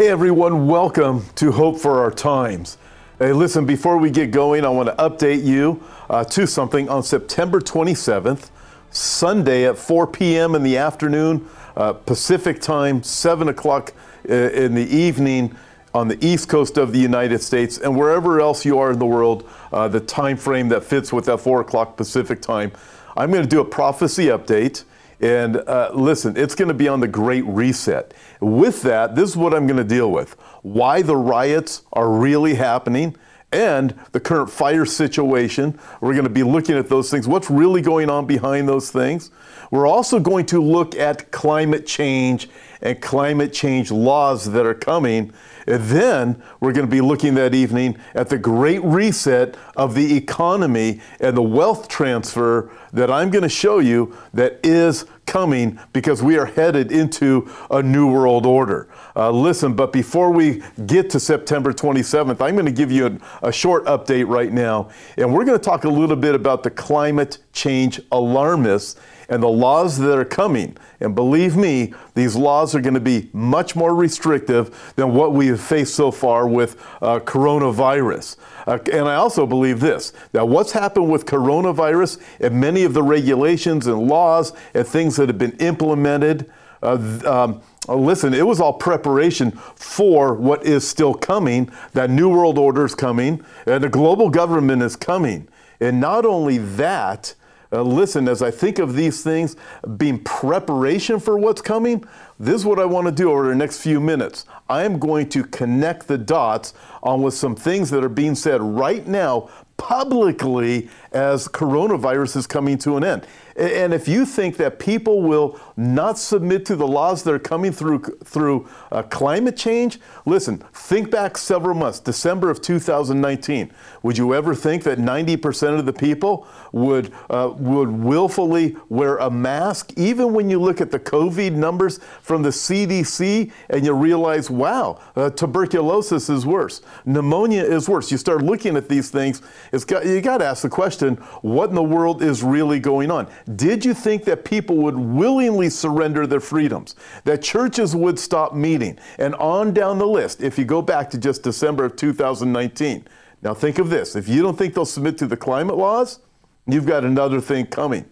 Hey everyone, welcome to Hope for Our Times. Hey, listen, before we get going, I want to update you uh, to something on September 27th, Sunday at 4 p.m. in the afternoon, uh, Pacific time, 7 o'clock uh, in the evening on the east coast of the United States, and wherever else you are in the world, uh, the time frame that fits with that 4 o'clock Pacific time. I'm going to do a prophecy update. And uh, listen, it's going to be on the Great Reset. With that, this is what I'm going to deal with why the riots are really happening and the current fire situation. We're going to be looking at those things. What's really going on behind those things? We're also going to look at climate change and climate change laws that are coming. And then we're going to be looking that evening at the great reset of the economy and the wealth transfer that I'm going to show you that is coming because we are headed into a new world order. Uh, listen, but before we get to September 27th, I'm going to give you a, a short update right now. And we're going to talk a little bit about the climate change alarmists and the laws that are coming. And believe me, these laws are going to be much more restrictive than what we have faced so far with uh, coronavirus. Uh, and I also believe this that what's happened with coronavirus and many of the regulations and laws and things that have been implemented. Uh, um, listen, it was all preparation for what is still coming. That New World Order is coming, and the global government is coming. And not only that, uh, listen, as I think of these things being preparation for what's coming, this is what I want to do over the next few minutes. I am going to connect the dots on with some things that are being said right now publicly as coronavirus is coming to an end. And if you think that people will not submit to the laws that are coming through through uh, climate change, listen. Think back several months, December of 2019. Would you ever think that 90% of the people would uh, would willfully wear a mask, even when you look at the COVID numbers from the CDC and you realize, wow, uh, tuberculosis is worse, pneumonia is worse. You start looking at these things. It's got, you got to ask the question, what in the world is really going on? Did you think that people would willingly surrender their freedoms? That churches would stop meeting? And on down the list, if you go back to just December of 2019. Now think of this if you don't think they'll submit to the climate laws, you've got another thing coming.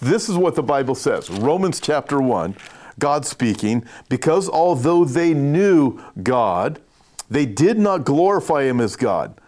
This is what the Bible says Romans chapter 1, God speaking, because although they knew God, they did not glorify him as God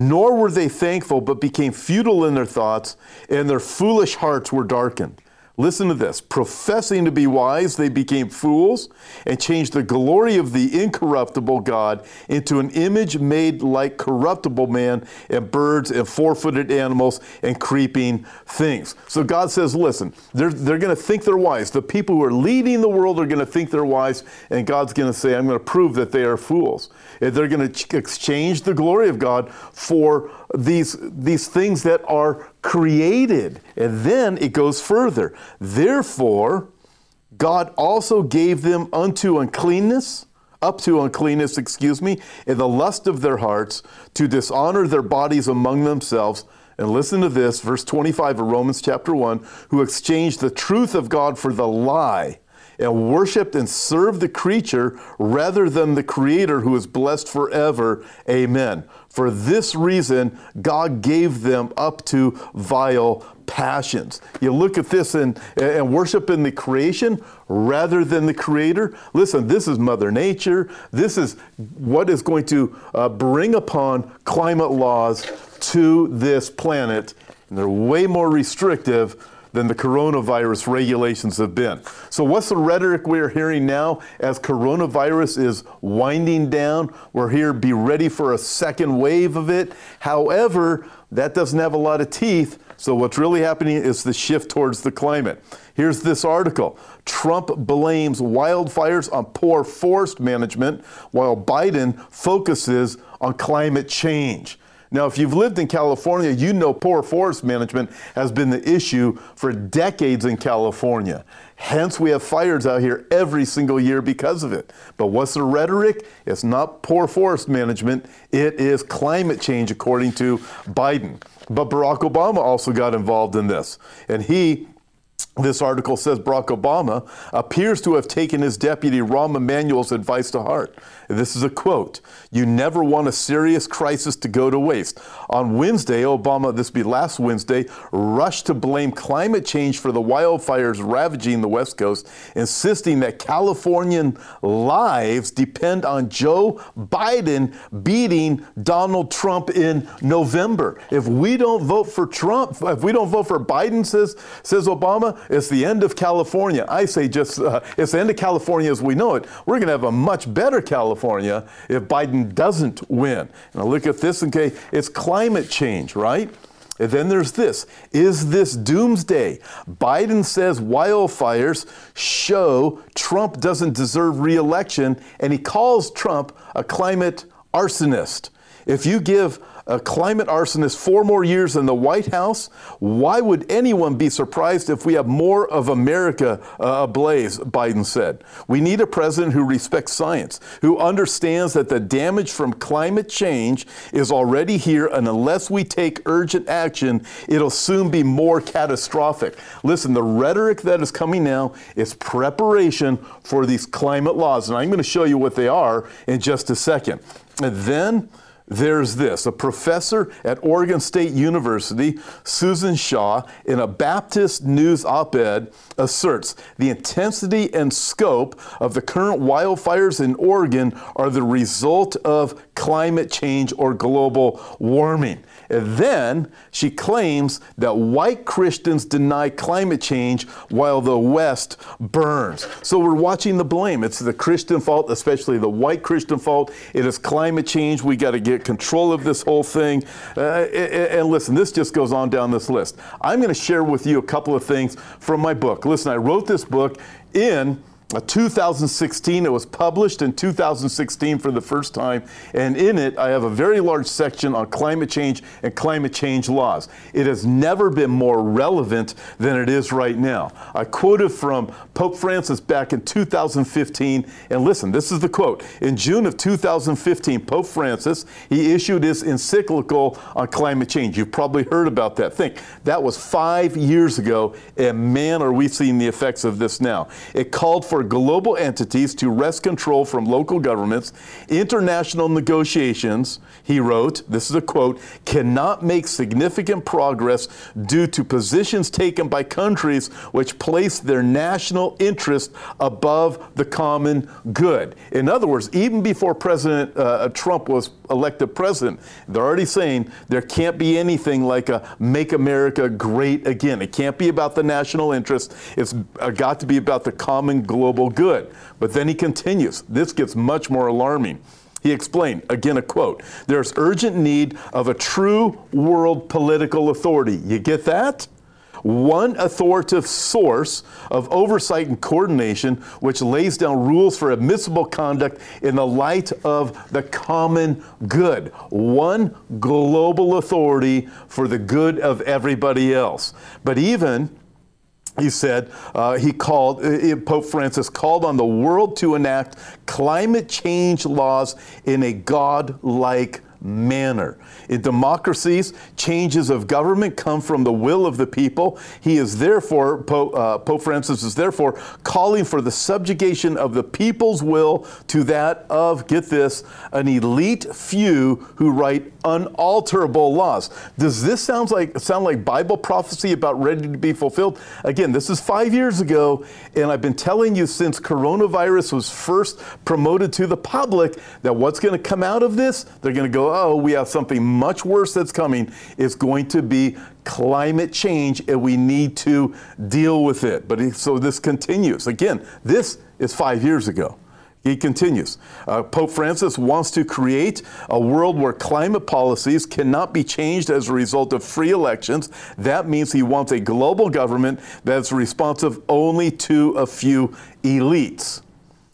nor were they thankful, but became futile in their thoughts, and their foolish hearts were darkened. Listen to this. Professing to be wise, they became fools and changed the glory of the incorruptible God into an image made like corruptible man and birds and four footed animals and creeping things. So God says, listen, they're, they're going to think they're wise. The people who are leading the world are going to think they're wise, and God's going to say, I'm going to prove that they are fools. And they're going to exchange the glory of God for these, these things that are created. And then it goes further. Therefore, God also gave them unto uncleanness, up to uncleanness, excuse me, in the lust of their hearts, to dishonor their bodies among themselves. And listen to this, verse 25 of Romans chapter 1 who exchanged the truth of God for the lie and worshiped and served the creature rather than the creator who is blessed forever. Amen. For this reason, God gave them up to vile passions. You look at this and, and worship in the creation rather than the creator. Listen, this is Mother Nature. This is what is going to uh, bring upon climate laws to this planet. And they're way more restrictive than the coronavirus regulations have been. So, what's the rhetoric we're hearing now as coronavirus is winding down? We're here, be ready for a second wave of it. However, that doesn't have a lot of teeth. So, what's really happening is the shift towards the climate. Here's this article Trump blames wildfires on poor forest management, while Biden focuses on climate change. Now, if you've lived in California, you know poor forest management has been the issue for decades in California. Hence, we have fires out here every single year because of it. But what's the rhetoric? It's not poor forest management, it is climate change, according to Biden. But Barack Obama also got involved in this. And he this article says Barack Obama appears to have taken his deputy Rahm Emanuel's advice to heart. This is a quote You never want a serious crisis to go to waste. On Wednesday, Obama, this be last Wednesday, rushed to blame climate change for the wildfires ravaging the West Coast, insisting that Californian lives depend on Joe Biden beating Donald Trump in November. If we don't vote for Trump, if we don't vote for Biden, says, says Obama, it's the end of California. I say just, uh, it's the end of California as we know it. We're going to have a much better California if Biden doesn't win. Now look at this, okay? It's climate change, right? And then there's this. Is this doomsday? Biden says wildfires show Trump doesn't deserve reelection, and he calls Trump a climate arsonist. If you give a climate arsonist four more years in the White House, why would anyone be surprised if we have more of America uh, ablaze? Biden said. We need a president who respects science, who understands that the damage from climate change is already here, and unless we take urgent action, it'll soon be more catastrophic. Listen, the rhetoric that is coming now is preparation for these climate laws, and I'm going to show you what they are in just a second. And then there's this a professor at Oregon State University, Susan Shaw, in a Baptist News op ed, asserts the intensity and scope of the current wildfires in Oregon are the result of climate change or global warming. And then she claims that white Christians deny climate change while the West burns. So we're watching the blame. It's the Christian fault, especially the white Christian fault. It is climate change. We got to get control of this whole thing. Uh, and listen, this just goes on down this list. I'm going to share with you a couple of things from my book. Listen, I wrote this book in Uh, 2016. It was published in 2016 for the first time, and in it, I have a very large section on climate change and climate change laws. It has never been more relevant than it is right now. I quoted from Pope Francis back in 2015, and listen, this is the quote. In June of 2015, Pope Francis, he issued his encyclical on climate change. You've probably heard about that. Think, that was five years ago, and man, are we seeing the effects of this now. It called for global entities to wrest control from local governments. International negotiations, he wrote, this is a quote, cannot make significant progress due to positions taken by countries which place their national interest above the common good. In other words, even before President uh, Trump was elected president, they're already saying there can't be anything like a make America great again. It can't be about the national interest. It's got to be about the common global global good. But then he continues. This gets much more alarming. He explained, again a quote, there's urgent need of a true world political authority. You get that? One authoritative source of oversight and coordination which lays down rules for admissible conduct in the light of the common good. One global authority for the good of everybody else. But even he said uh, he called uh, pope francis called on the world to enact climate change laws in a god-like manner. In democracies, changes of government come from the will of the people. He is therefore, Pope, uh, Pope Francis is therefore calling for the subjugation of the people's will to that of, get this, an elite few who write unalterable laws. Does this sound like sound like Bible prophecy about ready to be fulfilled? Again, this is five years ago, and I've been telling you since coronavirus was first promoted to the public that what's going to come out of this, they're going to go, oh, we have something much worse that's coming. It's going to be climate change, and we need to deal with it. But so this continues. Again, this is five years ago. He continues uh, Pope Francis wants to create a world where climate policies cannot be changed as a result of free elections. That means he wants a global government that's responsive only to a few elites.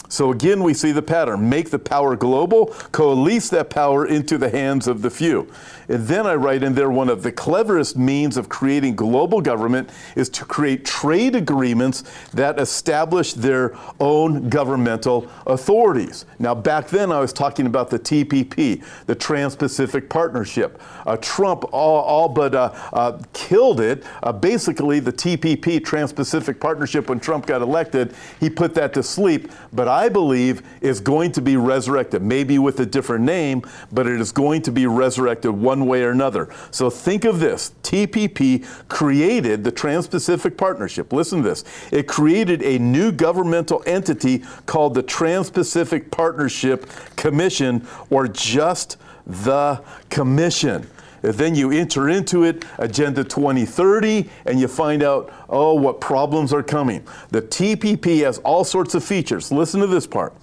So again, we see the pattern. Make the power global, coalesce that power into the hands of the few. And then I write in there one of the cleverest means of creating global government is to create trade agreements that establish their own governmental authorities. Now, back then I was talking about the TPP, the Trans Pacific Partnership. Uh, Trump all, all but uh, uh, killed it. Uh, basically, the TPP, Trans Pacific Partnership, when Trump got elected, he put that to sleep. But I believe is going to be resurrected, maybe with a different name, but it is going to be resurrected one way or another. So think of this TPP created the Trans Pacific Partnership. Listen to this it created a new governmental entity called the Trans Pacific Partnership Commission, or just the Commission. Then you enter into it, Agenda 2030, and you find out, oh, what problems are coming. The TPP has all sorts of features. Listen to this part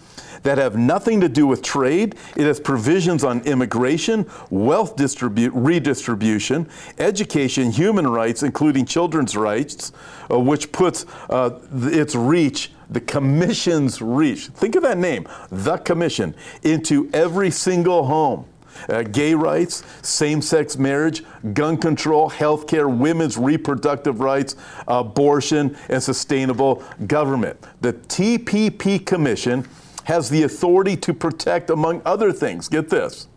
that have nothing to do with trade. It has provisions on immigration, wealth distribu- redistribution, education, human rights, including children's rights, uh, which puts uh, its reach the commission's reach, think of that name, the commission, into every single home uh, gay rights, same sex marriage, gun control, health care, women's reproductive rights, abortion, and sustainable government. The TPP Commission has the authority to protect, among other things, get this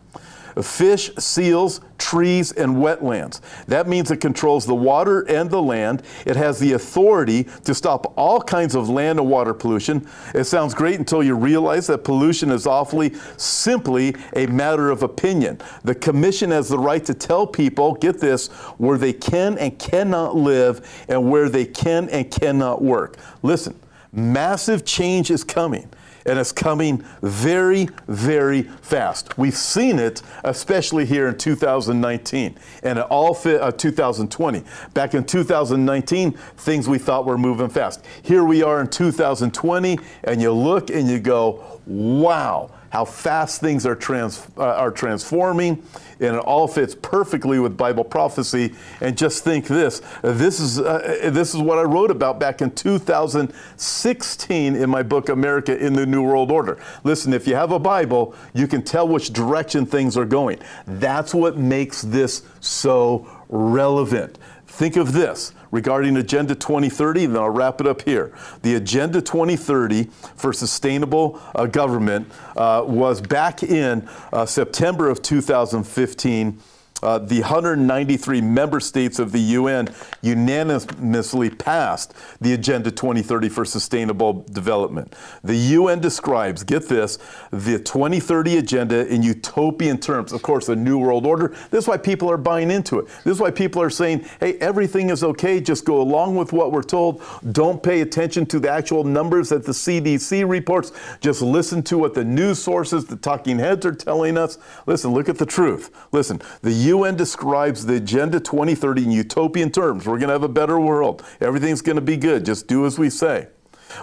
fish, seals, trees, and wetlands. That means it controls the water and the land. It has the authority to stop all kinds of land and water pollution. It sounds great until you realize that pollution is awfully simply a matter of opinion. The Commission has the right to tell people, get this, where they can and cannot live and where they can and cannot work. Listen, massive change is coming and it's coming very, very fast. We've seen it, especially here in 2019 and all fi- uh, 2020. Back in 2019, things we thought were moving fast. Here we are in 2020, and you look and you go, wow how fast things are, trans, uh, are transforming, and it all fits perfectly with Bible prophecy. And just think this this is, uh, this is what I wrote about back in 2016 in my book, America in the New World Order. Listen, if you have a Bible, you can tell which direction things are going. That's what makes this so relevant. Think of this regarding Agenda 2030, and I'll wrap it up here. The Agenda 2030 for Sustainable uh, Government uh, was back in uh, September of 2015 uh, the 193 member states of the UN unanimously passed the Agenda 2030 for Sustainable Development. The UN describes, get this, the 2030 agenda in utopian terms. Of course, a new world order. This is why people are buying into it. This is why people are saying, hey, everything is okay. Just go along with what we're told. Don't pay attention to the actual numbers that the CDC reports. Just listen to what the news sources, the talking heads are telling us. Listen, look at the truth. Listen, the UN describes the Agenda 2030 in utopian terms. We're going to have a better world. Everything's going to be good. Just do as we say.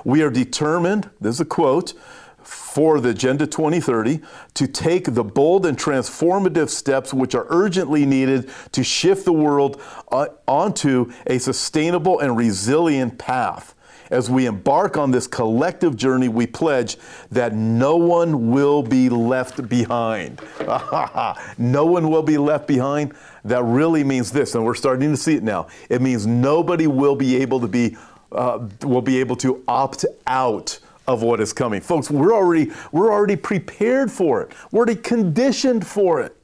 We are determined, this is a quote, for the Agenda 2030 to take the bold and transformative steps which are urgently needed to shift the world uh, onto a sustainable and resilient path. As we embark on this collective journey, we pledge that no one will be left behind. no one will be left behind. That really means this, and we're starting to see it now. It means nobody will be able to be uh, will be able to opt out of what is coming. Folks, we're already we're already prepared for it. We're already conditioned for it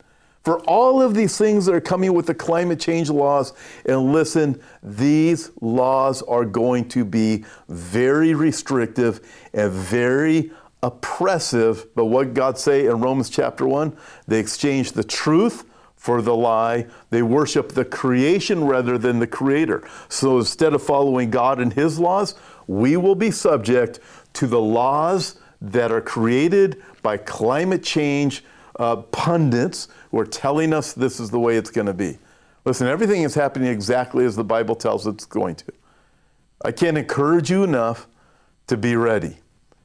for all of these things that are coming with the climate change laws. And listen, these laws are going to be very restrictive and very oppressive. But what God say in Romans chapter 1? They exchange the truth for the lie. They worship the creation rather than the creator. So instead of following God and his laws, we will be subject to the laws that are created by climate change uh, pundits who are telling us this is the way it's going to be. Listen, everything is happening exactly as the Bible tells it's going to. I can't encourage you enough to be ready.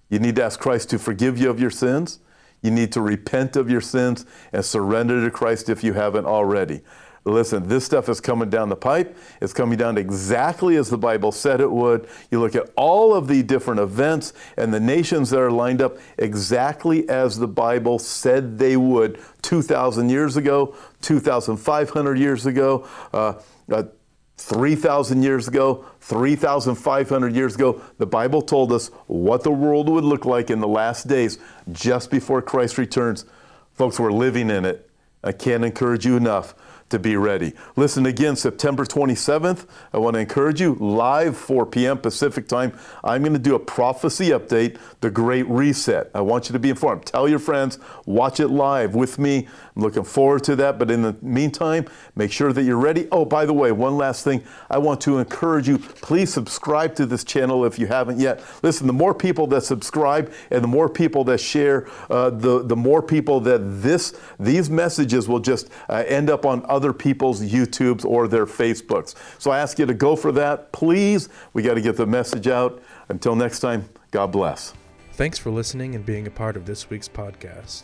You need to ask Christ to forgive you of your sins. You need to repent of your sins and surrender to Christ if you haven't already. Listen, this stuff is coming down the pipe. It's coming down exactly as the Bible said it would. You look at all of the different events and the nations that are lined up exactly as the Bible said they would 2,000 years ago, 2,500 years ago. Uh, uh, 3,000 years ago, 3,500 years ago, the Bible told us what the world would look like in the last days just before Christ returns. Folks, we're living in it. I can't encourage you enough to be ready. Listen again, September 27th. I want to encourage you, live 4 p.m. Pacific time. I'm going to do a prophecy update, the Great Reset. I want you to be informed. Tell your friends, watch it live with me. I'm looking forward to that. But in the meantime, make sure that you're ready. Oh, by the way, one last thing. I want to encourage you, please subscribe to this channel if you haven't yet. Listen, the more people that subscribe and the more people that share, uh, the, the more people that this these messages will just uh, end up on other people's YouTubes or their Facebooks. So I ask you to go for that. Please, we got to get the message out. Until next time, God bless. Thanks for listening and being a part of this week's podcast.